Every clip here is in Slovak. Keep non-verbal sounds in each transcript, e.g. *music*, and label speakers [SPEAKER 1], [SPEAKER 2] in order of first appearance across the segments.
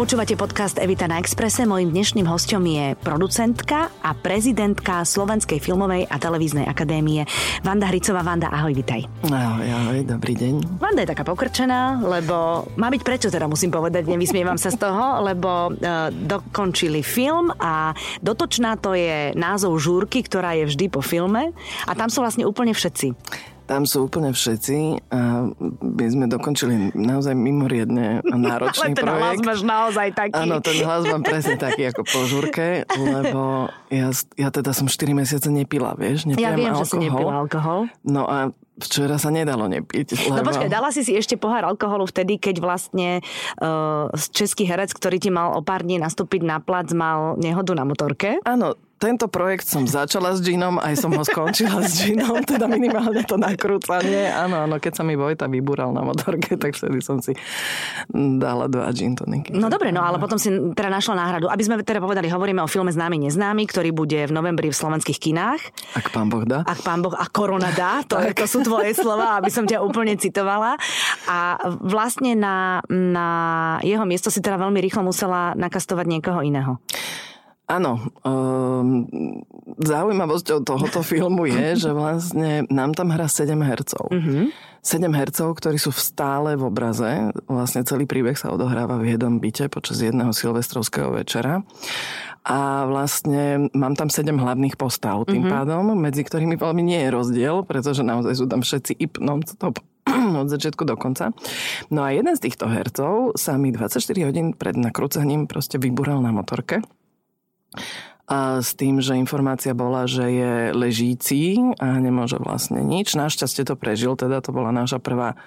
[SPEAKER 1] Počúvate podcast Evita na Exprese. Mojím dnešným hostom je producentka a prezidentka Slovenskej filmovej a televíznej akadémie Vanda Hricová. Vanda, ahoj, vitaj.
[SPEAKER 2] Ahoj, ahoj, dobrý deň.
[SPEAKER 1] Vanda je taká pokrčená, lebo má byť prečo teda musím povedať, nevysmievam sa z toho, lebo uh, dokončili film a dotočná to je názov žúrky, ktorá je vždy po filme a tam sú vlastne úplne všetci.
[SPEAKER 2] Tam sú úplne všetci a my sme dokončili naozaj mimoriadne *laughs* náročný
[SPEAKER 1] Ale ten
[SPEAKER 2] projekt.
[SPEAKER 1] hlas máš naozaj taký.
[SPEAKER 2] Áno, ten hlas mám presne taký ako po žurke, lebo ja, ja teda som 4 mesiace nepila, vieš, nepijem
[SPEAKER 1] Ja viem,
[SPEAKER 2] alkohol.
[SPEAKER 1] že si nepila alkohol.
[SPEAKER 2] No a včera sa nedalo nepiť.
[SPEAKER 1] No
[SPEAKER 2] Lebo...
[SPEAKER 1] počkaj, dala si si ešte pohár alkoholu vtedy, keď vlastne uh, český herec, ktorý ti mal o pár dní nastúpiť na plac, mal nehodu na motorke.
[SPEAKER 2] Áno, tento projekt som začala s džinom, aj som ho skončila s džinom, teda minimálne to nakrúcanie. Áno, áno, keď sa mi Vojta vybúral na motorke, tak vtedy som si dala dva gin toniky.
[SPEAKER 1] No dobre, no ale potom si teda našla náhradu. Aby sme teda povedali, hovoríme o filme Známy neznámy, ktorý bude v novembri v slovenských kinách.
[SPEAKER 2] Ak pán Boh dá.
[SPEAKER 1] Ak pán Boh a korona dá, to, je, to sú tvoje slova, aby som ťa úplne citovala. A vlastne na, na jeho miesto si teda veľmi rýchlo musela nakastovať niekoho iného.
[SPEAKER 2] Áno, um, zaujímavosťou tohoto *laughs* filmu je, že vlastne nám tam hrá 7 hercov. Mm-hmm. 7 hercov, ktorí sú stále v obraze. Vlastne celý príbeh sa odohráva v jednom byte počas jedného silvestrovského večera. A vlastne mám tam 7 hlavných postav tým mm-hmm. pádom, medzi ktorými veľmi nie je rozdiel, pretože naozaj sú tam všetci ip non-stop *clears throat* od začiatku do konca. No a jeden z týchto hercov sa mi 24 hodín pred nakrúcaním proste vybúral na motorke. A s tým, že informácia bola, že je ležící a nemôže vlastne nič. Našťastie to prežil, teda to bola naša prvá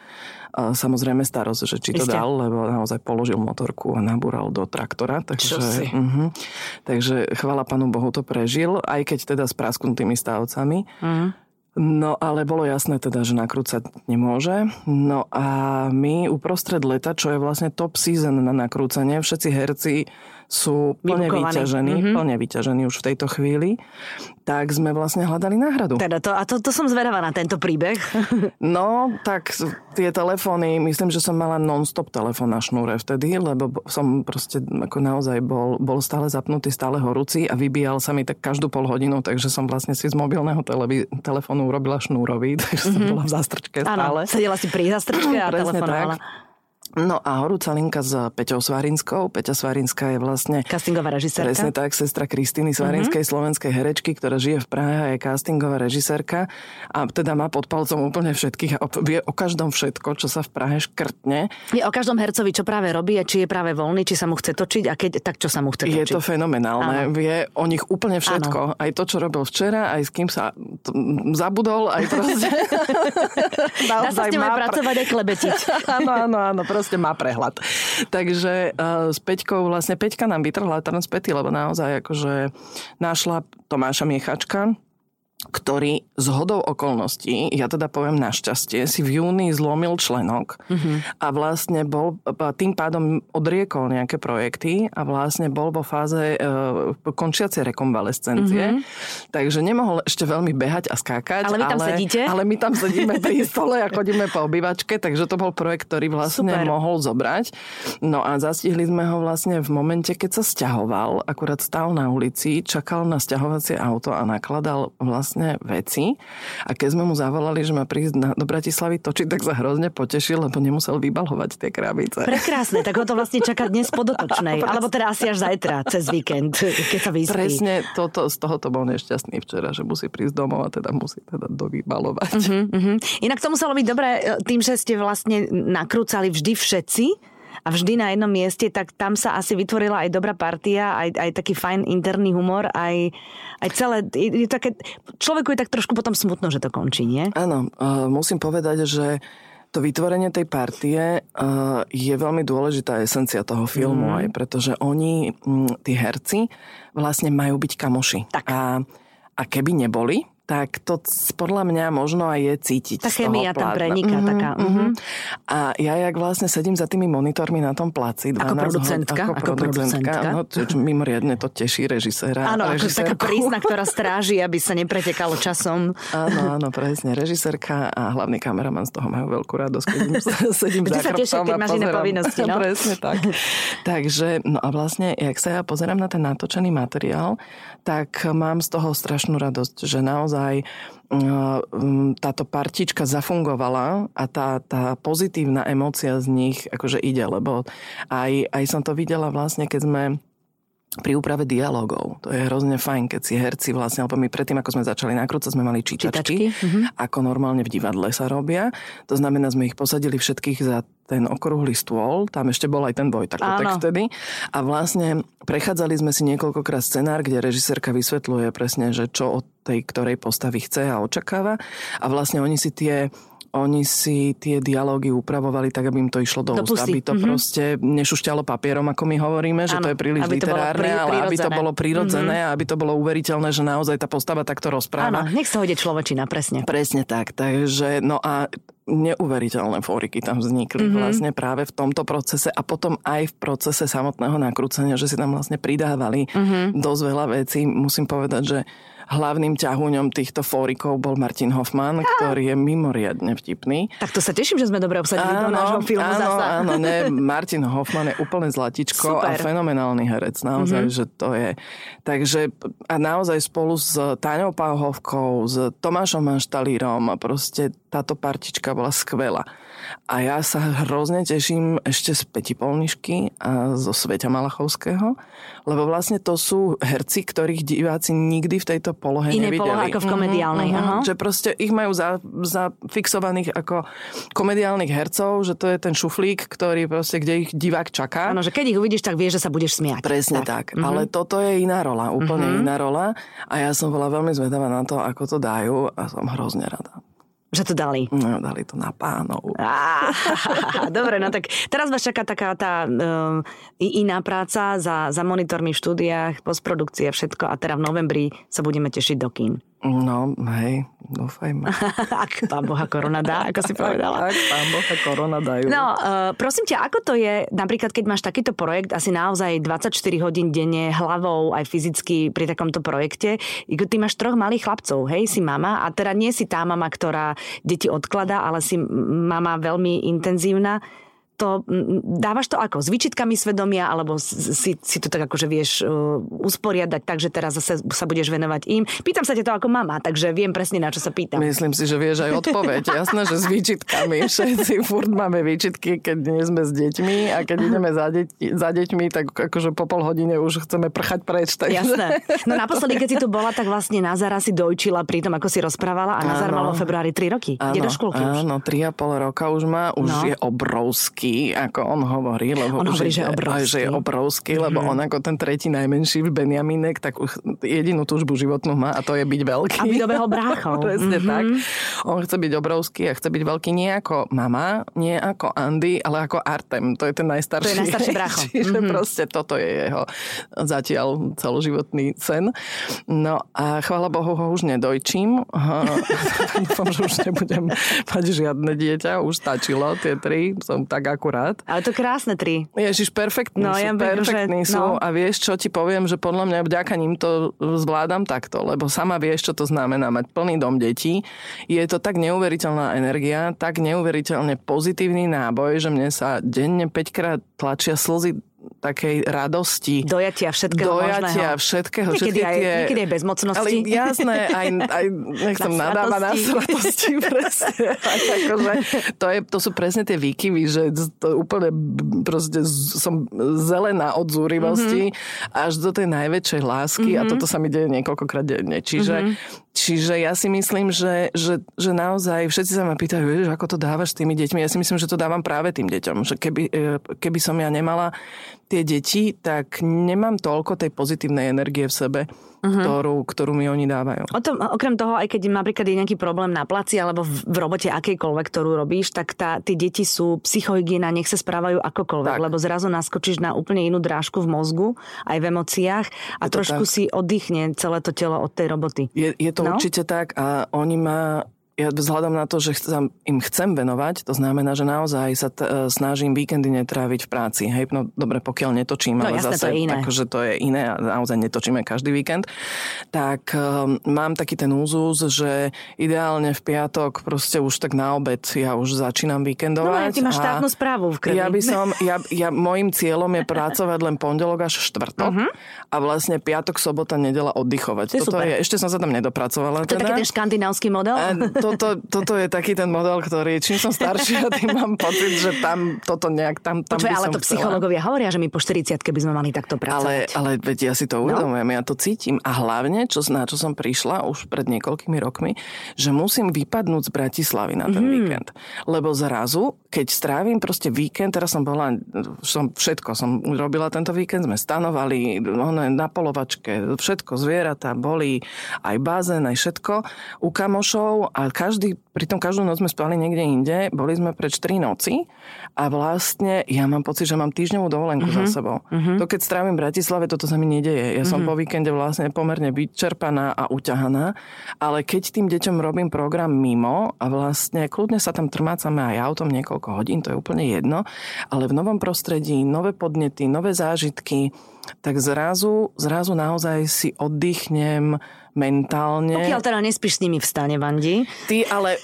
[SPEAKER 2] samozrejme starosť, že či to
[SPEAKER 1] Isté.
[SPEAKER 2] dal, lebo naozaj položil motorku a nabúral do traktora. Takže, uh-huh, takže chvala Pánu Bohu to prežil, aj keď teda s prasknutými stavcami.
[SPEAKER 1] Mhm.
[SPEAKER 2] No ale bolo jasné teda, že nakrúcať nemôže. No a my uprostred leta, čo je vlastne top season na nakrúcanie, všetci herci sú plne vyťažení,
[SPEAKER 1] Mhm.
[SPEAKER 2] mm-hmm. plne vyťažení už v tejto chvíli, tak sme vlastne hľadali náhradu.
[SPEAKER 1] Teda to, a to, to som zvedavá na tento príbeh. *laughs* *laughs*
[SPEAKER 2] No, tak tie telefóny, myslím, že som mala non-stop telefón na šnúre vtedy, lebo bo- som proste ako naozaj bol, bol stále zapnutý, stále horúci a vybíjal sa mi tak každú pol hodinu, takže som vlastne si z mobilného televí- telefónu urobila šnúrový, *laughs* takže som bola v zástrčke stále.
[SPEAKER 1] Áno, sedela si pri zastrčke a telefonovala.
[SPEAKER 2] No a horúca linka s Peťou Svarinskou. Peťa Svarinská je vlastne
[SPEAKER 1] Castingová režisérka.
[SPEAKER 2] Presne tak, sestra Kristýny Svarinskej, mm-hmm. slovenskej herečky, ktorá žije v Prahe a je castingová režisérka a teda má pod palcom úplne všetkých a vie o každom všetko, čo sa v Prahe škrtne.
[SPEAKER 1] Je o každom hercovi, čo práve robí a či je práve voľný, či sa mu chce točiť a keď, tak čo sa mu chce
[SPEAKER 2] Je
[SPEAKER 1] točiť.
[SPEAKER 2] to fenomenálne.
[SPEAKER 1] Áno.
[SPEAKER 2] Vie o nich úplne všetko. Aj to, čo robil včera, aj s kým sa t- zabudol, aj proste. *laughs* *laughs*
[SPEAKER 1] Dá sa s aj
[SPEAKER 2] pre-
[SPEAKER 1] pracovať aj klebetiť. *laughs*
[SPEAKER 2] áno, áno, áno, proste má prehľad. Takže uh, s Peťkou, vlastne Peťka nám vytrhla trn z pety, lebo naozaj akože našla Tomáša Miechačka, ktorý z hodou okolností, ja teda poviem našťastie, si v júni zlomil členok mm-hmm. a vlastne bol, tým pádom odriekol nejaké projekty a vlastne bol vo fáze e, končiacej rekonvalescencie. Mm-hmm. Takže nemohol ešte veľmi behať a skákať.
[SPEAKER 1] Ale vy tam sedíte?
[SPEAKER 2] Ale my tam sedíme pri *laughs* stole a chodíme po obývačke, takže to bol projekt, ktorý vlastne
[SPEAKER 1] Super.
[SPEAKER 2] mohol zobrať. No a zastihli sme ho vlastne v momente, keď sa sťahoval, akurát stál na ulici, čakal na sťahovacie auto a nakladal vlastne veci. A keď sme mu zavolali, že má prísť na, do Bratislavy točiť, tak sa hrozne potešil, lebo nemusel vybalovať tie krabice.
[SPEAKER 1] Prekrásne, tak ho to vlastne čaká dnes po dotočnej. *laughs* Alebo teda asi až zajtra, cez víkend, keď sa vyspí.
[SPEAKER 2] Presne toto, z toho to bol nešťastný včera, že musí prísť domov a teda musí teda dovybalovať.
[SPEAKER 1] Uh-huh, uh-huh. Inak to muselo byť dobré e, tým, že ste vlastne nakrúcali vždy všetci a vždy na jednom mieste, tak tam sa asi vytvorila aj dobrá partia, aj, aj taký fajn interný humor, aj, aj celé, je, je také, človeku je tak trošku potom smutno, že to končí, nie?
[SPEAKER 2] Áno, uh, musím povedať, že to vytvorenie tej partie uh, je veľmi dôležitá esencia toho filmu, mm. aj pretože oni, mm, tí herci, vlastne majú byť kamoši.
[SPEAKER 1] Tak.
[SPEAKER 2] A, a keby neboli, tak to podľa mňa možno aj je cítiť
[SPEAKER 1] Tá chémia tam preniká, taká, mhm.
[SPEAKER 2] mhm. A ja, jak vlastne sedím za tými monitormi na tom placi, 12
[SPEAKER 1] Ako producentka?
[SPEAKER 2] Ako, ako producentka, no, čo, mimoriadne to teší režiséra.
[SPEAKER 1] Áno, ako taká prísna, *laughs* ktorá stráži, aby sa nepretekalo časom.
[SPEAKER 2] Áno, áno, presne. Režisérka a hlavný kameraman z toho majú veľkú radosť, keď *laughs* sedím
[SPEAKER 1] Ty sa tešia, keď máš iné povinnosti, no?
[SPEAKER 2] presne tak. *laughs* Takže, no a vlastne, jak sa ja pozerám na ten natočený materiál, tak mám z toho strašnú radosť, že naozaj táto partička zafungovala a tá, tá pozitívna emócia z nich akože ide, lebo aj, aj som to videla vlastne, keď sme pri úprave dialogov. To je hrozne fajn, keď si herci vlastne, lebo my predtým, ako sme začali nakrúcať, sme mali čítačky, čítačky. Uh-huh. ako normálne v divadle sa robia. To znamená, sme ich posadili všetkých za ten okrúhly stôl, tam ešte bol aj ten dvojtakotek vtedy. A vlastne prechádzali sme si niekoľkokrát scenár, kde režisérka vysvetľuje presne, že čo od tej ktorej postavy chce a očakáva. A vlastne oni si tie oni si tie dialógy upravovali tak, aby im to išlo do, do úst, aby to mm-hmm. proste nešušťalo papierom, ako my hovoríme, že ano, to je príliš aby literárne, prí, ale aby to bolo prirodzené mm-hmm. a aby to bolo uveriteľné, že naozaj tá postava takto rozpráva.
[SPEAKER 1] Áno, nech sa hodí človečina, presne.
[SPEAKER 2] Presne tak, takže no a neuveriteľné fóriky tam vznikli mm-hmm. vlastne práve v tomto procese a potom aj v procese samotného nakrúcania, že si tam vlastne pridávali mm-hmm. dosť veľa vecí. Musím povedať, že hlavným ťahuňom týchto fórikov bol Martin Hoffman, ktorý je mimoriadne vtipný.
[SPEAKER 1] Tak to sa teším, že sme dobre obsadili áno, do nášho filmu
[SPEAKER 2] áno,
[SPEAKER 1] zasa.
[SPEAKER 2] Áno, ne, Martin Hoffman je úplne zlatičko Super. a fenomenálny herec, naozaj, mm-hmm. že to je. Takže a naozaj spolu s Táňou Pauhovkou, s Tomášom Manštalírom proste táto partička bola skvelá. A ja sa hrozne teším ešte z Peti Polnišky a zo Sveťa Malachovského, lebo vlastne to sú herci, ktorých diváci nikdy v tejto polohe
[SPEAKER 1] Iné
[SPEAKER 2] nevideli.
[SPEAKER 1] poloha ako v komediálnej. Mm-hmm,
[SPEAKER 2] uh-huh. Že proste ich majú za, za ako komediálnych hercov, že to je ten šuflík, ktorý proste, kde ich divák čaká.
[SPEAKER 1] Áno, že keď ich uvidíš, tak vieš, že sa budeš smiať.
[SPEAKER 2] Presne tak. tak. Mm-hmm. Ale toto je iná rola, úplne mm-hmm. iná rola. A ja som bola veľmi zvedavá na to, ako to dajú a som hrozne rada.
[SPEAKER 1] Že to dali?
[SPEAKER 2] No, dali to na pánov.
[SPEAKER 1] Á, *laughs* dobre, no tak teraz vás čaká taká tá um, iná práca za, za monitormi v štúdiách, postprodukcie, všetko a teda v novembri sa budeme tešiť do kín.
[SPEAKER 2] No, hej, dúfajme. *laughs*
[SPEAKER 1] Ak pán Boha korona dá, ako si povedala.
[SPEAKER 2] Ak pán Boha korona dajú.
[SPEAKER 1] No, uh, prosím ťa, ako to je, napríklad keď máš takýto projekt, asi naozaj 24 hodín denne hlavou, aj fyzicky pri takomto projekte, ty máš troch malých chlapcov, hej, si mama a teda nie si tá mama, ktorá deti odkladá, ale si mama veľmi intenzívna to, dávaš to ako? S výčitkami svedomia, alebo si, si to tak akože vieš uh, usporiadať tak, že teraz zase sa budeš venovať im? Pýtam sa ťa to ako mama, takže viem presne, na čo sa pýtam.
[SPEAKER 2] Myslím si, že vieš aj odpoveď. *laughs* Jasné, že s výčitkami. Všetci furt máme výčitky, keď nie sme s deťmi a keď *laughs* ideme za, deť, za deťmi, tak akože po pol hodine už chceme prchať preč. Takže...
[SPEAKER 1] Jasné. No naposledy, keď si tu bola, tak vlastne Nazara si dojčila pri tom, ako si rozprávala a Nazar mal vo februári 3 roky. Áno, Ide do škôlky.
[SPEAKER 2] Áno, 3,5 roka už má, už no. je obrovský ako on hovorí, lebo
[SPEAKER 1] on hovorí, že, je obrovský.
[SPEAKER 2] že je obrovský, lebo mm-hmm. on ako ten tretí najmenší v Benjaminek, tak jedinú túžbu životnú má a to je byť veľký.
[SPEAKER 1] Aby dobehol bráchov. *laughs*
[SPEAKER 2] Presne mm-hmm. tak. On chce byť obrovský a chce byť veľký nie ako mama, nie ako Andy, ale ako Artem. To je ten najstarší.
[SPEAKER 1] To je najstarší brácho. *laughs*
[SPEAKER 2] Čiže mm-hmm. proste toto je jeho zatiaľ celoživotný sen. No a chvála Bohu ho už nedojčím. *laughs* Dúfam, že už nebudem mať žiadne dieťa. Už stačilo tie tri. Som tak akurát.
[SPEAKER 1] Ale to krásne tri.
[SPEAKER 2] Ježiš, perfektní no, sú, ja perfektní že, sú. No. A vieš, čo ti poviem, že podľa mňa vďaka ním to zvládam takto, lebo sama vieš, čo to znamená mať plný dom detí. Je to tak neuveriteľná energia, tak neuveriteľne pozitívny náboj, že mne sa denne 5 krát tlačia slzy takej radosti.
[SPEAKER 1] Dojatia všetkého
[SPEAKER 2] Dojatia
[SPEAKER 1] možného.
[SPEAKER 2] všetkého.
[SPEAKER 1] Niekedy, aj, tie... niekedy aj bezmocnosti.
[SPEAKER 2] Ale jasné, aj, aj nechcem nadáva na svatosti, *laughs* presne. akože, to, je, to sú presne tie výkyvy, že to úplne proste som zelená od zúrivosti mm-hmm. až do tej najväčšej lásky mm-hmm. a toto sa mi deje niekoľkokrát denne. Čiže mm-hmm. Čiže ja si myslím, že, že, že naozaj všetci sa ma pýtajú, vieš, ako to dávaš tými deťmi. Ja si myslím, že to dávam práve tým deťom. Že keby, e, keby som ja nemala tie deti, tak nemám toľko tej pozitívnej energie v sebe, uh-huh. ktorú, ktorú mi oni dávajú.
[SPEAKER 1] O tom, okrem toho, aj keď napríklad je nejaký problém na placi alebo v, v robote akejkoľvek, ktorú robíš, tak tá, tie deti sú psychohygiena, nech sa správajú akokoľvek, tak. lebo zrazu naskočíš na úplne inú drážku v mozgu, aj v emóciách a trošku tak. si oddychne celé to telo od tej roboty.
[SPEAKER 2] Je, je to no? určite tak a oni ma ja vzhľadom na to, že chcem, im chcem venovať, to znamená, že naozaj sa t- e, snažím víkendy netráviť v práci. Hej, no dobre, pokiaľ netočím,
[SPEAKER 1] no,
[SPEAKER 2] ale
[SPEAKER 1] jasné,
[SPEAKER 2] zase
[SPEAKER 1] to je iné.
[SPEAKER 2] akože to je iné a naozaj netočíme každý víkend, tak um, mám taký ten úzus, že ideálne v piatok proste už tak na obed ja už začínam víkendovať.
[SPEAKER 1] No, ja ty máš štátnu správu v krvi.
[SPEAKER 2] Ja by som, ja, ja, môjim cieľom je pracovať len pondelok až štvrtok uh-huh. a vlastne piatok, sobota, nedela oddychovať.
[SPEAKER 1] To je
[SPEAKER 2] toto
[SPEAKER 1] super.
[SPEAKER 2] je, ešte som sa tam nedopracovala.
[SPEAKER 1] To je
[SPEAKER 2] teda.
[SPEAKER 1] taký ten škandinávsky model?
[SPEAKER 2] A toto, toto je taký ten model, ktorý čím som staršia, *laughs* tým mám pocit, že tam toto nejak, tam, tam
[SPEAKER 1] Počuaj,
[SPEAKER 2] by
[SPEAKER 1] ale to
[SPEAKER 2] chcela.
[SPEAKER 1] psychológovia hovoria, že my po 40 by sme mali takto
[SPEAKER 2] Ale,
[SPEAKER 1] pracovať.
[SPEAKER 2] ale veď ja si to uvedomujem, no? ja to cítim. A hlavne, čo, na čo som prišla už pred niekoľkými rokmi, že musím vypadnúť z Bratislavy na ten mm. víkend. Lebo zrazu, keď strávim proste víkend, teraz som bola, som všetko som robila tento víkend, sme stanovali na polovačke, všetko, zvieratá, boli aj bazén, aj všetko u kamošov a každý, pritom každú noc sme spali niekde inde, boli sme preč 3 noci a vlastne ja mám pocit, že mám týždňovú dovolenku mm-hmm. za sebou. Mm-hmm. To keď strávim v Bratislave, toto sa mi nedeje. Ja som mm-hmm. po víkende vlastne pomerne vyčerpaná a uťahaná, ale keď tým deťom robím program mimo a vlastne kľudne sa tam trmácame aj autom niekoľko hodín, to je úplne jedno, ale v novom prostredí, nové podnety, nové zážitky, tak zrazu, zrazu naozaj si oddychnem mentálne.
[SPEAKER 1] Pokiaľ teda nespíš s nimi v stane, Vandi.
[SPEAKER 2] Ty, ale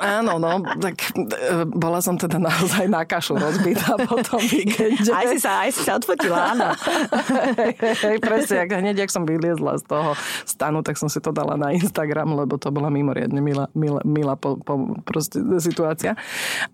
[SPEAKER 2] áno, no, tak e, bola som teda naozaj na kašu rozbitá po tom víkende.
[SPEAKER 1] Aj si sa, aj si sa odfotila, áno.
[SPEAKER 2] hej, *laughs* hej, presne, ak hneď, ak som vyliezla z toho stanu, tak som si to dala na Instagram, lebo to bola mimoriadne milá, milá, milá po, po, proste, situácia.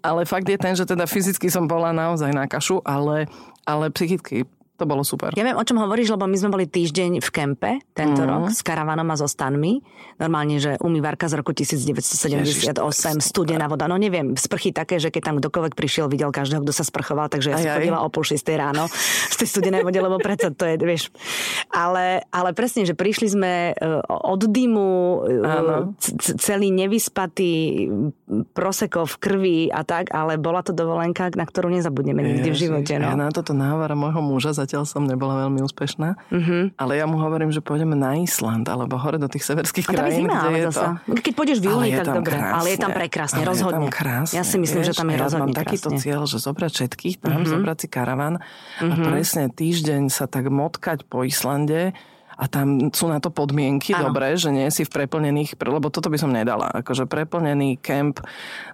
[SPEAKER 2] Ale fakt je ten, že teda fyzicky som bola naozaj na kašu, ale, ale psychicky to bolo super.
[SPEAKER 1] Ja viem, o čom hovoríš, lebo my sme boli týždeň v kempe tento mm. rok s karavanom a so stanmi. Normálne, že umývarka z roku 1978, Ježiš, studená voda. No neviem, sprchy také, že keď tam kdokoľvek prišiel, videl každého, kto sa sprchoval, takže ja som chodila o pol šiestej ráno z tej studenej vode, lebo predsa to je, vieš. Ale, ale presne, že prišli sme e, od dymu, c- celý nevyspatý, proseko v krvi a tak, ale bola to dovolenka, na ktorú nezabudneme nikdy v živote. No.
[SPEAKER 2] Ja na toto náhovára môjho muža zatiaľ som nebola veľmi úspešná. Mm-hmm. Ale ja mu hovorím, že pôjdeme na Island alebo hore do tých severských
[SPEAKER 1] a
[SPEAKER 2] krajín.
[SPEAKER 1] Zima,
[SPEAKER 2] kde
[SPEAKER 1] ale
[SPEAKER 2] je
[SPEAKER 1] zasa.
[SPEAKER 2] to...
[SPEAKER 1] Keď pôjdeš v júni, tak dobre.
[SPEAKER 2] Krásne,
[SPEAKER 1] ale je tam prekrásne,
[SPEAKER 2] ale
[SPEAKER 1] rozhodne.
[SPEAKER 2] Je tam krásne,
[SPEAKER 1] ja si myslím,
[SPEAKER 2] vieš,
[SPEAKER 1] že tam je
[SPEAKER 2] ja
[SPEAKER 1] rozhodne
[SPEAKER 2] mám
[SPEAKER 1] krásne.
[SPEAKER 2] takýto cieľ, že zobrať všetkých tam,
[SPEAKER 1] Mhm.
[SPEAKER 2] zobrať si karavan a presne týždeň sa tak motkať po Islande a tam sú na to podmienky,
[SPEAKER 1] Áno.
[SPEAKER 2] dobré, že nie si v preplnených, lebo toto by som nedala, akože preplnený kemp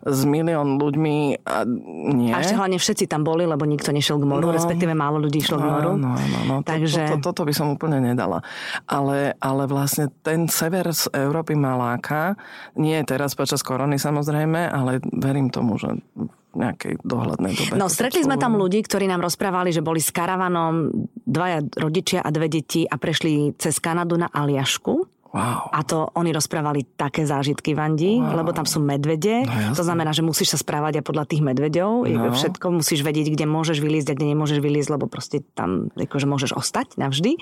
[SPEAKER 2] s milión ľuďmi a nie.
[SPEAKER 1] A ešte hlavne všetci tam boli, lebo nikto nešiel k moru,
[SPEAKER 2] No.
[SPEAKER 1] respektíve málo ľudí išlo k moru.
[SPEAKER 2] No, no, no.
[SPEAKER 1] Takže...
[SPEAKER 2] To, to, toto by som úplne nedala. Ale, ale vlastne ten sever z Európy ma láka. Nie teraz počas korony samozrejme, ale verím tomu, že v nejakej dohľadnej dobe.
[SPEAKER 1] No, stretli sme tam ľudí, ktorí nám rozprávali, že boli s karavanom dvaja rodičia a dve deti a prešli cez Kanadu na Aliašku.
[SPEAKER 2] Wow.
[SPEAKER 1] A to oni rozprávali také zážitky, Vandi, wow. lebo tam sú medvede.
[SPEAKER 2] No,
[SPEAKER 1] to znamená, že musíš sa správať aj podľa tých medvedov.
[SPEAKER 2] No.
[SPEAKER 1] Všetko musíš vedieť, kde môžeš vylísť a kde nemôžeš vylísť, lebo proste tam akože môžeš ostať navždy.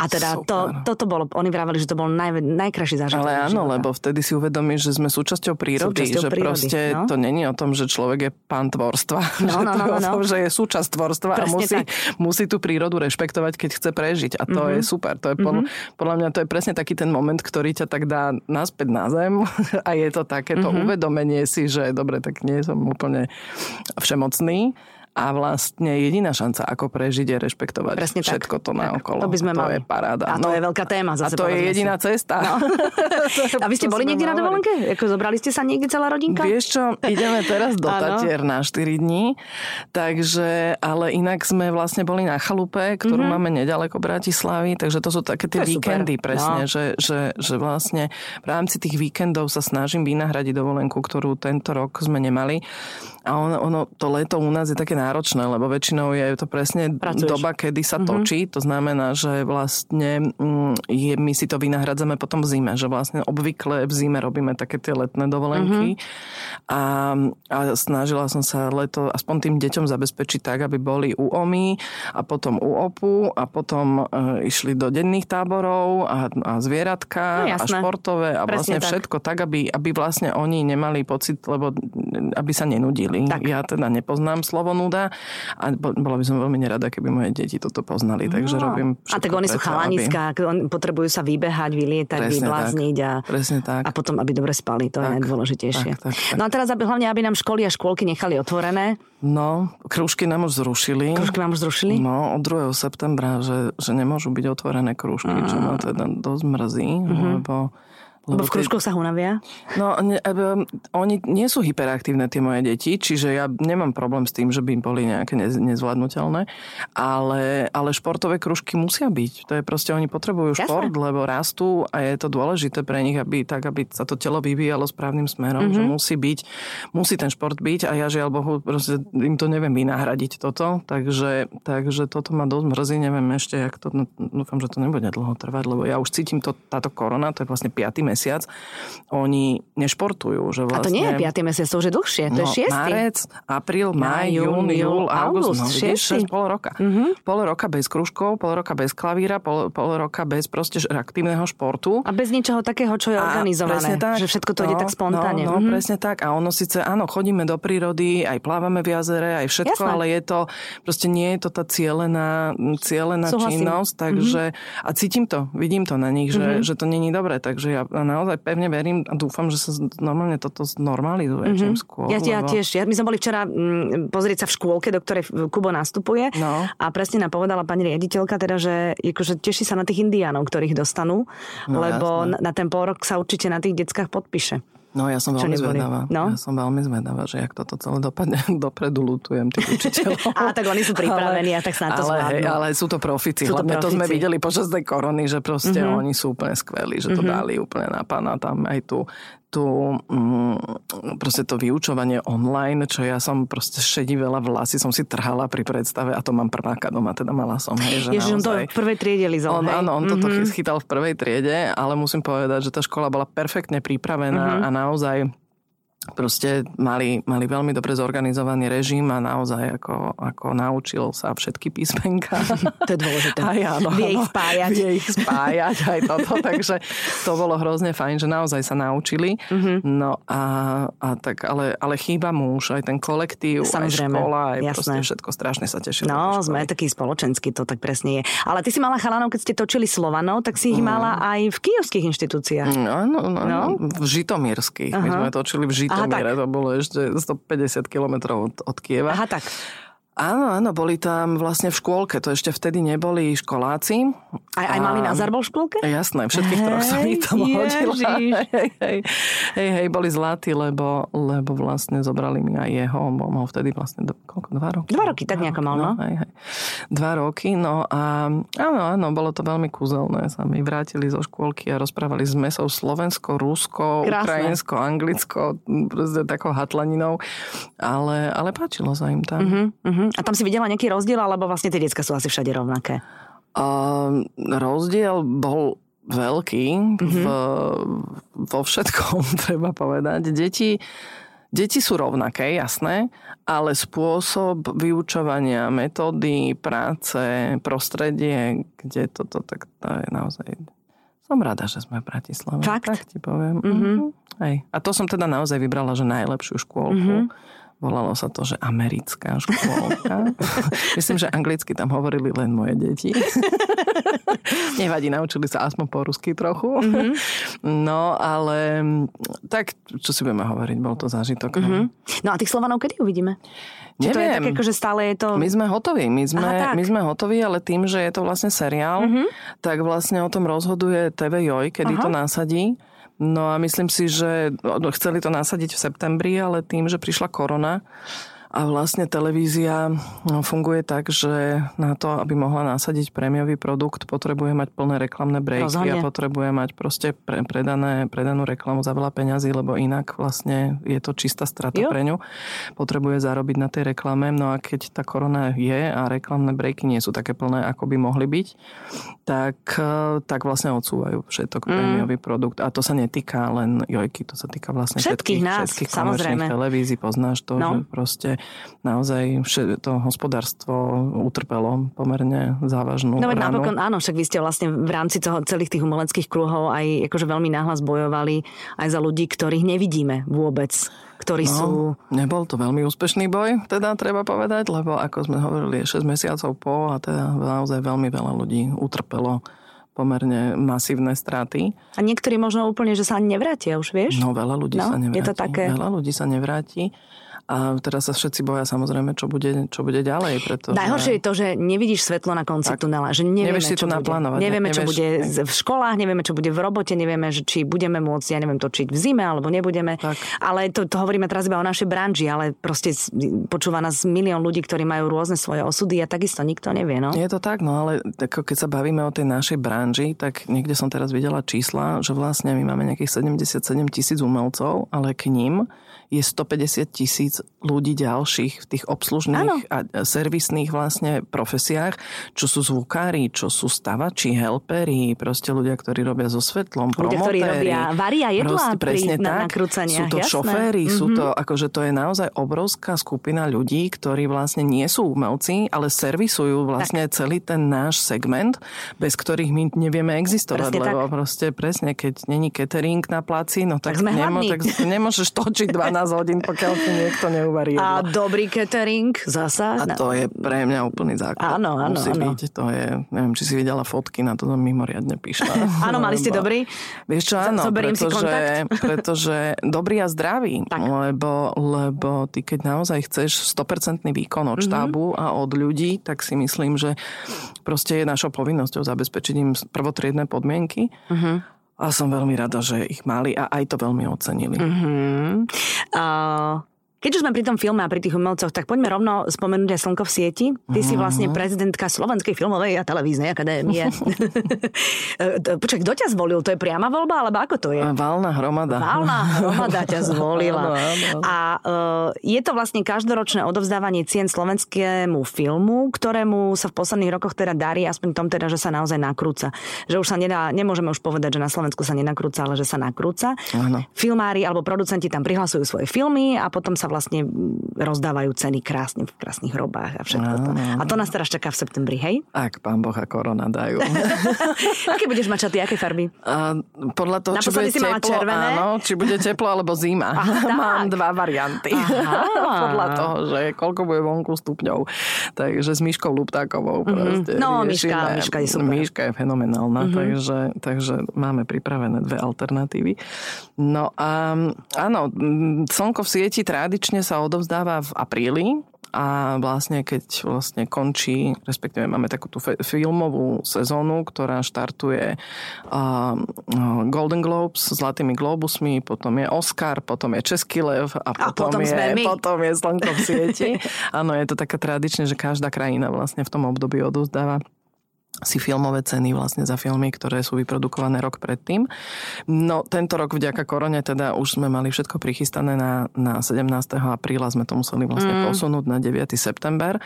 [SPEAKER 1] A teda to, toto bolo, oni vravali, že to bol naj, najkrajší zážitok.
[SPEAKER 2] Ale áno,
[SPEAKER 1] života.
[SPEAKER 2] lebo vtedy si uvedomíš, že sme súčasťou prírody.
[SPEAKER 1] Súčasťou
[SPEAKER 2] že
[SPEAKER 1] prírody,
[SPEAKER 2] proste
[SPEAKER 1] no.
[SPEAKER 2] to není o tom, že človek je pán tvorstva. *laughs*
[SPEAKER 1] No,
[SPEAKER 2] že
[SPEAKER 1] no,
[SPEAKER 2] to
[SPEAKER 1] no,
[SPEAKER 2] je o
[SPEAKER 1] no,
[SPEAKER 2] tom,
[SPEAKER 1] no.
[SPEAKER 2] že je súčasť tvorstva a
[SPEAKER 1] Presne
[SPEAKER 2] musí,
[SPEAKER 1] tak.
[SPEAKER 2] musí tú prírodu rešpektovať, keď chce prežiť. A to
[SPEAKER 1] Mhm.
[SPEAKER 2] je super. To je podľa, podľa mňa to je presne taký ten moment, ktorý ťa tak dá naspäť na zem *laughs* a je to takéto
[SPEAKER 1] Mhm.
[SPEAKER 2] uvedomenie si, že dobre, tak nie som úplne všemocný. A vlastne jediná šanca, ako prežiť, je rešpektovať
[SPEAKER 1] Presne tak.
[SPEAKER 2] všetko to
[SPEAKER 1] Tak,
[SPEAKER 2] naokolo.
[SPEAKER 1] to by sme
[SPEAKER 2] to
[SPEAKER 1] mali.
[SPEAKER 2] je paráda.
[SPEAKER 1] A to je veľká téma zase,
[SPEAKER 2] A to je
[SPEAKER 1] povedzme si.
[SPEAKER 2] jediná cesta.
[SPEAKER 1] No. *laughs* *laughs* A vy ste boli niekde na dovolenke? Ako zobrali ste sa niekde celá rodinka?
[SPEAKER 2] Vieš čo, ideme teraz do. *laughs* Tatier na 4 dní, takže, ale inak sme vlastne boli na chalupe, ktorú mm-hmm. máme nedaleko Bratislavy, takže to sú také tie
[SPEAKER 1] je super.
[SPEAKER 2] víkendy presne,
[SPEAKER 1] No.
[SPEAKER 2] že, že, že vlastne v rámci tých víkendov sa snažím vynahradiť dovolenku, ktorú tento rok sme nemali. A ono, ono, to leto u nás je také náročné, lebo väčšinou je to presne
[SPEAKER 1] Pracuješ.
[SPEAKER 2] doba, kedy sa mm-hmm. točí. To znamená, že vlastne mm, je, my si to vynahradzame potom v zime. Že vlastne obvykle v zime robíme také tie letné dovolenky. Mm-hmm. A, a snažila som sa leto aspoň tým deťom zabezpečiť tak, aby boli u OMI a potom u OPU a potom e, išli do denných táborov a, a zvieratka
[SPEAKER 1] No,
[SPEAKER 2] a športové a vlastne
[SPEAKER 1] Presne tak.
[SPEAKER 2] všetko tak, aby, aby vlastne oni nemali pocit, lebo aby sa nenudili. Tak. Ja teda nepoznám slovo nuda a bola by som veľmi nerada, keby moje deti toto poznali, takže no. robím
[SPEAKER 1] A tak oni sú chalaniska, aby... potrebujú sa vybehať, vylietať, presne vyblázniť a, presne tak. a potom, aby dobre spali, to tak, je najdôležitejšie. Tak, tak, tak. No a teraz aby, hlavne, aby nám školy a škôlky nechali otvorené.
[SPEAKER 2] No, krúžky nám už zrušili.
[SPEAKER 1] Krúžky nám už zrušili?
[SPEAKER 2] No, od 2. septembra, že, že nemôžu byť otvorené krúžky, mm. čo ma teda dosť mrzí, mm-hmm. lebo
[SPEAKER 1] lebo v kružkoch sa hunavia?
[SPEAKER 2] No, ne, oni nie sú hyperaktívne, tie moje deti, čiže ja nemám problém s tým, že by im boli nejaké nez, nezvládnutelné, ale, ale športové kružky musia byť. To je proste, oni potrebujú Jasne. šport, lebo rastú a je to dôležité pre nich, aby tak, aby sa to telo vyvíjalo správnym smerom, mm-hmm. že musí byť, musí ten šport byť a ja žiaľ Bohu, proste im to neviem vynahradiť toto, takže, takže toto ma dosť mrzí, neviem ešte, jak to, no, dúfam, že to nebude dlho trvať, lebo ja už cítim to, táto korona, to je vlastne 5. mesiac mesiac, oni nešportujú. Že vlastne,
[SPEAKER 1] a to nie je 5. Vlastne- mesiac, to už je dlhšie, to no, je 6.
[SPEAKER 2] Marec, apríl, maj, jún, júl, august. No, vidíš, 6, pol roka. Mm-hmm. Pol roka bez kružkov, pol roka bez klavíra, pol, pol roka bez proste aktívneho športu.
[SPEAKER 1] A bez ničoho takého, čo je organizované. Tak, že všetko to no, ide tak spontánne.
[SPEAKER 2] No, no mm-hmm. presne tak. A ono síce, áno, chodíme do prírody, aj plávame v jazere, aj všetko, Jasné. ale je to, proste nie je to tá cielená, cielená činnosť, takže mm-hmm. a cítim to, vidím to na nich, že, mm-hmm. že to není dobré, takže ja naozaj pevne verím a dúfam, že sa normálne toto znormalizuje mm-hmm. čím skôr.
[SPEAKER 1] Ja, ja lebo... tiež. Ja, my sme boli včera m, mm, pozrieť sa v škôlke, do ktorej Kubo nastupuje no. a presne nám povedala pani riaditeľka, teda, že akože teší sa na tých indiánov, ktorých dostanú, no, lebo na, na ten pol rok sa určite na tých deckách podpíše.
[SPEAKER 2] No ja som veľmi zvedavá. No? Ja som veľmi zvedavá, že jak toto celé dopadne, *laughs* dopredu lutujem tých učiteľov. *laughs*
[SPEAKER 1] a tak oni sú pripravení ale, a tak sa na to ale, hej,
[SPEAKER 2] ale sú to profici. Sú Hlavne to, profici. to sme videli počas tej korony, že proste mm-hmm. oni sú úplne skvelí, že to mm-hmm. dali úplne na pána tam aj tú tú, mm, proste to vyučovanie online, čo ja som proste šedivela vlasy, som si trhala pri predstave a to mám prváka doma, teda mala som. Hej, že
[SPEAKER 1] Ježiš, on to v prvej triede lizol,
[SPEAKER 2] on, Áno, on mm-hmm. toto chytal v prvej triede, ale musím povedať, že tá škola bola perfektne pripravená mm-hmm. a naozaj proste mali, mali veľmi dobre zorganizovaný režim a naozaj ako, ako naučil sa všetky písmenka. *laughs*
[SPEAKER 1] To je dôležité.
[SPEAKER 2] Aj áno,
[SPEAKER 1] vie ich spájať.
[SPEAKER 2] Vie ich spájať aj toto, *laughs* takže to bolo hrozne fajn, že naozaj sa naučili. Mm-hmm. No a, a tak, ale, ale chýba mu už aj ten kolektív, Samozrejme, aj škola, aj jasné. proste všetko strašne sa tešilo.
[SPEAKER 1] No, sme taký spoločenský, to tak presne je. Ale ty si mala chalanov, keď ste točili Slovanov, tak si ich mm. mala aj v kijovských inštitúciách.
[SPEAKER 2] No, no, no, no. v Žitomírskych. My sme točili v Žitomírskych Žitomíre, to bolo ešte 150 kilometrov od, od Kieva.
[SPEAKER 1] Aha, tak.
[SPEAKER 2] Áno, áno, boli tam vlastne v škôlke, to ešte vtedy neboli školáci.
[SPEAKER 1] Aj, aj malý Nazar bol v škôlke?
[SPEAKER 2] Jasné, všetkých troch som ich tam hodila. Hej, hej, hej, hej, boli zlatí, lebo, lebo vlastne zobrali mi aj jeho, on mal vtedy vlastne, do, koľko, dva roky?
[SPEAKER 1] Dva roky, tak nejako mal, no.
[SPEAKER 2] no hej, hej. Dva roky, no a áno, áno, bolo to veľmi kúzelné. Sa mi vrátili zo škôlky a rozprávali s mesou Slovensko, Rusko, Krásne. Ukrajinsko, Anglicko, proste takou hatlaninou, ale, ale páčilo sa im tam. Uh-huh,
[SPEAKER 1] uh-huh. A tam si videla nejaký rozdiel, alebo vlastne tie detská sú asi všade rovnaké?
[SPEAKER 2] Uh, rozdiel bol veľký mm-hmm. v, vo všetkom, *laughs* treba povedať. Deti, deti sú rovnaké, jasné, ale spôsob vyučovania, metódy, práce, prostredie, kde toto, tak to je naozaj... Som rada, že sme v Bratislave.
[SPEAKER 1] Fakt?
[SPEAKER 2] Tak ti poviem. Mm-hmm. Hej. A to som teda naozaj vybrala, že najlepšiu škôlku. Mm-hmm Volalo sa to, že americká škôlka. *laughs* Myslím, že anglicky tam hovorili len moje deti. *laughs* Nevadí, naučili sa aspoň po rusky trochu. Mm-hmm. No, ale tak, čo si budeme hovoriť, bol to zážitok. Mm-hmm.
[SPEAKER 1] No a tých Slovanov kedy uvidíme? Či Neviem. to je také, že stále je to...
[SPEAKER 2] My sme hotoví, my sme, Aha, my sme hotoví, ale tým, že je to vlastne seriál, mm-hmm. tak vlastne o tom rozhoduje TV Joj, kedy Aha. to nasadí. No a myslím si, že no, chceli to nasadiť v septembri, ale tým, že prišla korona, a vlastne televízia no, funguje tak, že na to, aby mohla nasadiť prémiový produkt, potrebuje mať plné reklamné breaky Rozhodne. a potrebuje mať proste pre, predané, predanú reklamu za veľa peňazí, lebo inak vlastne je to čistá strata jo. pre ňu. Potrebuje zarobiť na tej reklame. No a keď tá korona je a reklamné breaky nie sú také plné, ako by mohli byť, tak, eh, tak vlastne odsúvajú všetok mm. prémiový produkt. A to sa netýka len Jojky, to sa týka vlastne všetkých, všetkých nás, všetkých samozrejme. televízií. Poznáš to, no. že proste naozaj to hospodárstvo utrpelo pomerne závažnú
[SPEAKER 1] No
[SPEAKER 2] veď
[SPEAKER 1] napokon áno, však vy ste vlastne v rámci toho celých tých umeleckých kruhov aj akože veľmi náhlas bojovali aj za ľudí, ktorých nevidíme vôbec ktorí
[SPEAKER 2] no,
[SPEAKER 1] sú...
[SPEAKER 2] Nebol to veľmi úspešný boj, teda treba povedať, lebo ako sme hovorili, je 6 mesiacov po a teda naozaj veľmi veľa ľudí utrpelo pomerne masívne straty.
[SPEAKER 1] A niektorí možno úplne, že sa ani nevrátia už, vieš?
[SPEAKER 2] No veľa ľudí
[SPEAKER 1] no,
[SPEAKER 2] sa nevráti.
[SPEAKER 1] Je to také...
[SPEAKER 2] Veľa ľudí sa nevráti. A teraz sa všetci boja samozrejme, čo bude, čo bude ďalej. Pretože...
[SPEAKER 1] Najhoršie je to, že nevidíš svetlo na konci tak. tunela. Že nevieme,
[SPEAKER 2] nevieš si to
[SPEAKER 1] čo
[SPEAKER 2] naplánovať.
[SPEAKER 1] Bude. Nevieme,
[SPEAKER 2] nevieš,
[SPEAKER 1] čo bude v školách, nevieme, čo bude v robote, nevieme, že či budeme môcť, ja neviem, točiť v zime, alebo nebudeme. Tak. Ale to, to hovoríme teraz iba o našej branži, ale proste počúva nás milión ľudí, ktorí majú rôzne svoje osudy a takisto nikto nevie. No?
[SPEAKER 2] Je to tak, no ale ako keď sa bavíme o tej našej branži, tak niekde som teraz videla čísla, že vlastne my máme nejakých 77 tisíc umelcov, ale k ním je 150 tisíc ľudí ďalších v tých obslužných ano. a servisných vlastne profesiách, čo sú zvukári, čo sú stavači, helperi, proste ľudia, ktorí robia so svetlom, ľudia,
[SPEAKER 1] ktorí robia varia jedlá
[SPEAKER 2] proste, presne
[SPEAKER 1] pri
[SPEAKER 2] tak,
[SPEAKER 1] nakrúcaniach.
[SPEAKER 2] Sú to
[SPEAKER 1] jasné.
[SPEAKER 2] šoféry, mm-hmm. sú
[SPEAKER 1] mhm.
[SPEAKER 2] to, akože to je naozaj obrovská skupina ľudí, ktorí vlastne nie sú umelci, ale servisujú vlastne tak. celý ten náš segment, bez ktorých my nevieme existovať, presne lebo tak. proste presne, keď není catering na placi, no tak, tak, nemo, tak nemôžeš točiť *laughs* 12 12 hodín, pokiaľ si niekto neuvarí jedlo.
[SPEAKER 1] A dobrý catering zasa.
[SPEAKER 2] A to je pre mňa úplný základ.
[SPEAKER 1] Áno, áno,
[SPEAKER 2] Musí
[SPEAKER 1] áno.
[SPEAKER 2] Byť, to je, neviem, či si videla fotky, na to som mimoriadne píšla. *laughs*
[SPEAKER 1] áno, mali ste dobrý?
[SPEAKER 2] Vieš čo, áno,
[SPEAKER 1] Zoberiem
[SPEAKER 2] pretože,
[SPEAKER 1] si kontakt. *laughs* *laughs*
[SPEAKER 2] pretože dobrý a zdravý, tak. lebo, lebo ty keď naozaj chceš 100% výkon od mhm. štábu mm-hmm. a od ľudí, tak si myslím, že proste je našou povinnosťou zabezpečiť im prvotriedne podmienky. Mm-hmm a som veľmi rada, že ich mali a aj to veľmi ocenili.
[SPEAKER 1] Uh-huh. Uh, keď už sme pri tom filme a pri tých umelcoch, tak poďme rovno spomenúť aj Slnko v sieti. Ty si vlastne prezidentka Slovenskej filmovej a televíznej akadémie. *laughs* Počkaj, kto ťa zvolil? To je priama voľba, alebo ako to je?
[SPEAKER 2] Valná hromada.
[SPEAKER 1] Valná hromada ťa zvolila. *laughs* A uh, je to vlastne každoročné odovzdávanie cien slovenskému filmu, ktorému sa v posledných rokoch teda darí, aspoň tom teda, že sa naozaj nakrúca. Že už sa nedá, nemôžeme už povedať, že na Slovensku sa nenakrúca, ale že sa nakrúca.
[SPEAKER 2] Áno.
[SPEAKER 1] Filmári alebo producenti tam prihlasujú svoje filmy a potom sa vlastne rozdávajú ceny krásne v krásnych hrobách a všetko to. A to nás teraz čaká v septembri, hej?
[SPEAKER 2] Ak pán Boh a korona dajú. *laughs*
[SPEAKER 1] aké budeš mať šaty, aké farby?
[SPEAKER 2] A, podľa toho, či bude teplo,
[SPEAKER 1] červené?
[SPEAKER 2] áno, či bude teplo alebo zima.
[SPEAKER 1] Aha, *laughs*
[SPEAKER 2] Mám dva varianty. *laughs* podľa toho, že koľko bude vonku stupňov. Takže s Myškou Luptákovou proste
[SPEAKER 1] No, Myška, Myška je super.
[SPEAKER 2] Myška je fenomenálna, mm-hmm. takže, takže máme pripravené dve alternatívy. No a áno, slnko v sieti trádi tradične sa odovzdáva v apríli a vlastne keď vlastne končí, respektíve máme takú tú filmovú sezónu, ktorá štartuje uh, Golden Globes, Zlatými globusmi, potom je Oscar, potom je Český lev a potom, a potom, je, potom je Slnko v sieti. *laughs* Áno, je to také tradične, že každá krajina vlastne v tom období odovzdáva si filmové ceny vlastne za filmy, ktoré sú vyprodukované rok predtým. No tento rok vďaka korone teda už sme mali všetko prichystané na, na 17. apríla, sme to museli vlastne mm. posunúť na 9. september.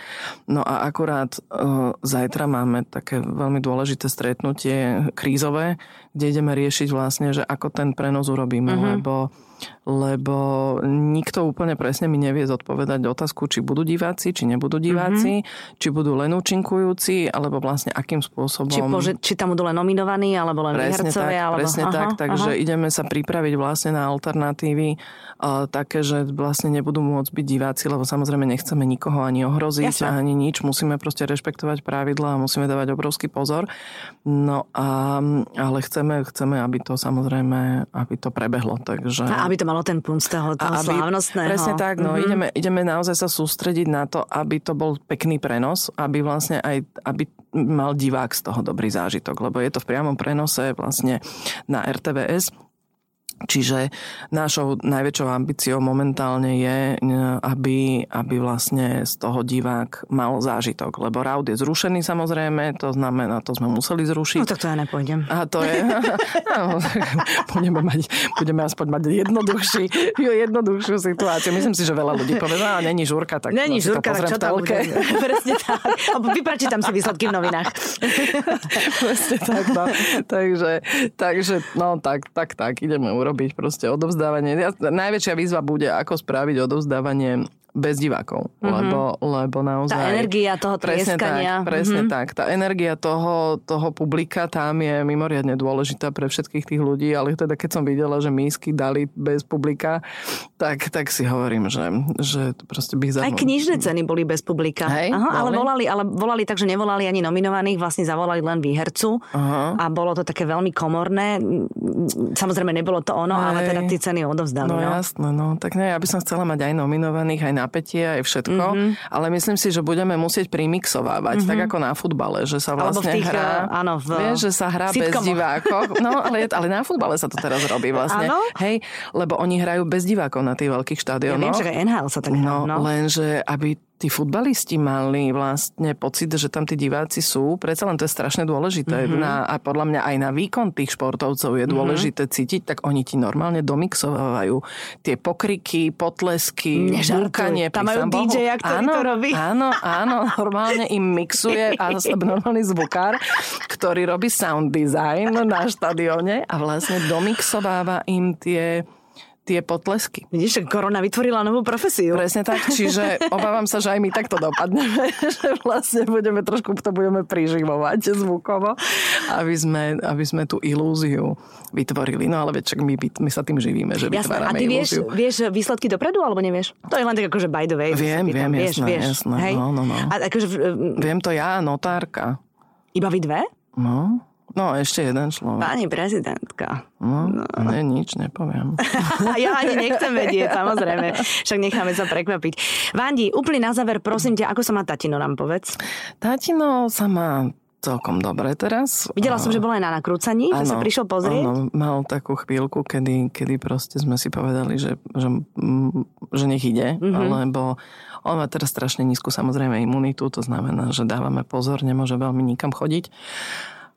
[SPEAKER 2] No a akurát uh, zajtra máme také veľmi dôležité stretnutie krízové, kde ideme riešiť vlastne, že ako ten prenos urobíme, mm-hmm. lebo lebo nikto úplne presne mi nevie zodpovedať otázku, či budú diváci, či nebudú diváci, mm-hmm. či budú len účinkujúci, alebo vlastne akým spôsobom...
[SPEAKER 1] Či, pože, či tam budú len nominovaní, alebo len presne
[SPEAKER 2] vyhercovia,
[SPEAKER 1] tak,
[SPEAKER 2] alebo... Presne aha, tak, takže aha. ideme sa pripraviť vlastne na alternatívy uh, také, že vlastne nebudú môcť byť diváci, lebo samozrejme nechceme nikoho ani ohroziť, Jasne. ani nič. Musíme proste rešpektovať pravidla a musíme dávať obrovský pozor. No a, ale chceme, chceme, aby to samozrejme, aby to prebehlo. Takže...
[SPEAKER 1] A aby to malo ten punc toho, toho aby, slávnostného.
[SPEAKER 2] Presne tak, no mm-hmm. ideme, ideme naozaj sa sústrediť na to, aby to bol pekný prenos, aby vlastne aj, aby mal divák z toho dobrý zážitok, lebo je to v priamom prenose vlastne na RTVS Čiže našou najväčšou ambíciou momentálne je, aby, aby vlastne z toho divák mal zážitok. Lebo raud je zrušený samozrejme, to znamená, to sme museli zrušiť.
[SPEAKER 1] No tak to ja nepôjdem.
[SPEAKER 2] A to je... *laughs* no, budeme, mať, budeme aspoň mať jednoduchší, jednoduchšiu situáciu. Myslím si, že veľa ľudí povie, a není žurka, tak
[SPEAKER 1] není
[SPEAKER 2] no,
[SPEAKER 1] žurka, tak čo tam bude? *laughs* Presne tak. Vypračítam si výsledky v novinách. *laughs*
[SPEAKER 2] Presne tak, no. takže, takže, no tak, tak, tak, ideme urobiť robiť proste odovzdávanie. Najväčšia výzva bude, ako spraviť odovzdávanie bez divákov, mm-hmm. lebo, lebo naozaj...
[SPEAKER 1] Tá energia toho
[SPEAKER 2] presne
[SPEAKER 1] trieskania.
[SPEAKER 2] Tak, presne mm-hmm. tak. Tá energia toho, toho publika tam je mimoriadne dôležitá pre všetkých tých ľudí, ale teda keď som videla, že mísky dali bez publika, tak, tak si hovorím, že, že proste by
[SPEAKER 1] za... Aj knižné ceny boli bez publika.
[SPEAKER 2] Hej,
[SPEAKER 1] Aha, ale volali, ale volali tak, že nevolali ani nominovaných, vlastne zavolali len výhercu Aha. a bolo to také veľmi komorné. Samozrejme nebolo to ono, Hej. ale teda tie ceny odovzdali.
[SPEAKER 2] No, no jasné, no tak ne, ja by som chcela mať aj nominovaných, aj napätie, aj všetko, mm-hmm. ale myslím si, že budeme musieť primixovávať, mm-hmm. tak ako na futbale, že sa vlastne
[SPEAKER 1] tých,
[SPEAKER 2] hrá,
[SPEAKER 1] eh, áno, v
[SPEAKER 2] vieš, že sa hrá bez divákov. No, ale, ale na futbale sa to teraz robí vlastne.
[SPEAKER 1] Áno?
[SPEAKER 2] Hej, lebo oni hrajú bez divákov na tých veľkých štádionoch. Ja
[SPEAKER 1] viem, že NHL sa tak hrá,
[SPEAKER 2] no, no. lenže aby tí futbalisti mali vlastne pocit, že tam tí diváci sú. Predsa len to je strašne dôležité. Mm-hmm. Na, a podľa mňa aj na výkon tých športovcov je mhm. dôležité mm-hmm. cítiť, tak oni ti normálne domixovajú tie pokriky, potlesky, žúkanie.
[SPEAKER 1] Tam majú DJ, ktorý
[SPEAKER 2] áno,
[SPEAKER 1] to robí.
[SPEAKER 2] Áno, áno, normálne im mixuje a *laughs* normálny zvukár, ktorý robí sound design na štadióne a vlastne domixováva im tie tie potlesky.
[SPEAKER 1] Vidíš, že korona vytvorila novú profesiu.
[SPEAKER 2] Presne tak, čiže obávam sa, že aj my takto dopadneme, *laughs* že vlastne budeme trošku to budeme priživovať zvukovo, aby sme, aby sme tú ilúziu vytvorili. No ale veď, my, my sa tým živíme, že jasné. vytvárame
[SPEAKER 1] A ty vieš,
[SPEAKER 2] ilúziu.
[SPEAKER 1] vieš výsledky dopredu, alebo nevieš? To je len tak akože by the way.
[SPEAKER 2] Viem, viem, vieš, jasné, vieš. jasné. Hej? No, no, no.
[SPEAKER 1] A akože,
[SPEAKER 2] viem to ja, notárka.
[SPEAKER 1] Iba vy dve?
[SPEAKER 2] No. No, ešte jeden človek.
[SPEAKER 1] Pani prezidentka.
[SPEAKER 2] No, no. Ne, nič nepoviem. *laughs*
[SPEAKER 1] ja ani nechcem vedieť, samozrejme. Však necháme sa prekvapiť. Vandi, úplne na záver, prosím ťa, ako sa má tatino, nám povedz.
[SPEAKER 2] Tatino sa má celkom dobre teraz.
[SPEAKER 1] Videla som, že bola aj na nakrúcaní, že sa prišiel pozrieť.
[SPEAKER 2] Áno, mal takú chvíľku, kedy, kedy proste sme si povedali, že, že, že nech ide, mm-hmm. lebo on má teraz strašne nízku samozrejme imunitu, to znamená, že dávame pozor, nemôže veľmi nikam chodiť.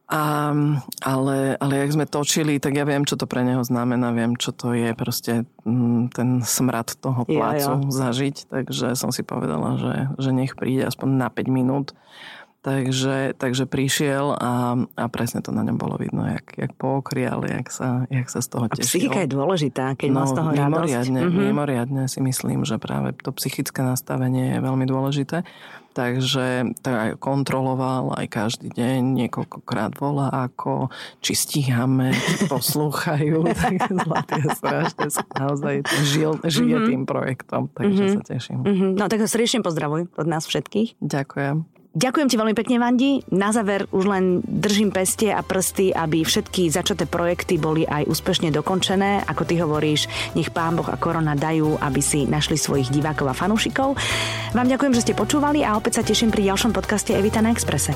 [SPEAKER 2] A, ale, ale jak sme točili, tak ja viem, čo to pre neho znamená, viem, čo to je proste mm, ten smrad toho plácu ja, ja. zažiť, takže som si povedala, že, že nech príde aspoň na 5 minút. Takže, takže prišiel a, a presne to na ňom bolo vidno, jak, jak pookrial, jak sa, jak sa z toho tešil. A
[SPEAKER 1] psychika je dôležitá, keď no, má z toho
[SPEAKER 2] mimoriadne,
[SPEAKER 1] radosť.
[SPEAKER 2] Mm-hmm. Mimoriadne si myslím, že práve to psychické nastavenie je veľmi dôležité. Takže tak kontroloval aj každý deň, niekoľkokrát volá ako, či stíhame, či *laughs* poslúchajú. *laughs* tak zlatý je strašne, naozaj žil, žije mm-hmm. tým projektom, takže mm-hmm. sa teším.
[SPEAKER 1] Mm-hmm. No tak srdečne pozdravuj od nás všetkých.
[SPEAKER 2] Ďakujem.
[SPEAKER 1] Ďakujem ti veľmi pekne, Vandi. Na záver už len držím peste a prsty, aby všetky začaté projekty boli aj úspešne dokončené. Ako ty hovoríš, nech Pán Boh a korona dajú, aby si našli svojich divákov a fanúšikov. Vám ďakujem, že ste počúvali a opäť sa teším pri ďalšom podcaste Evita na Exprese.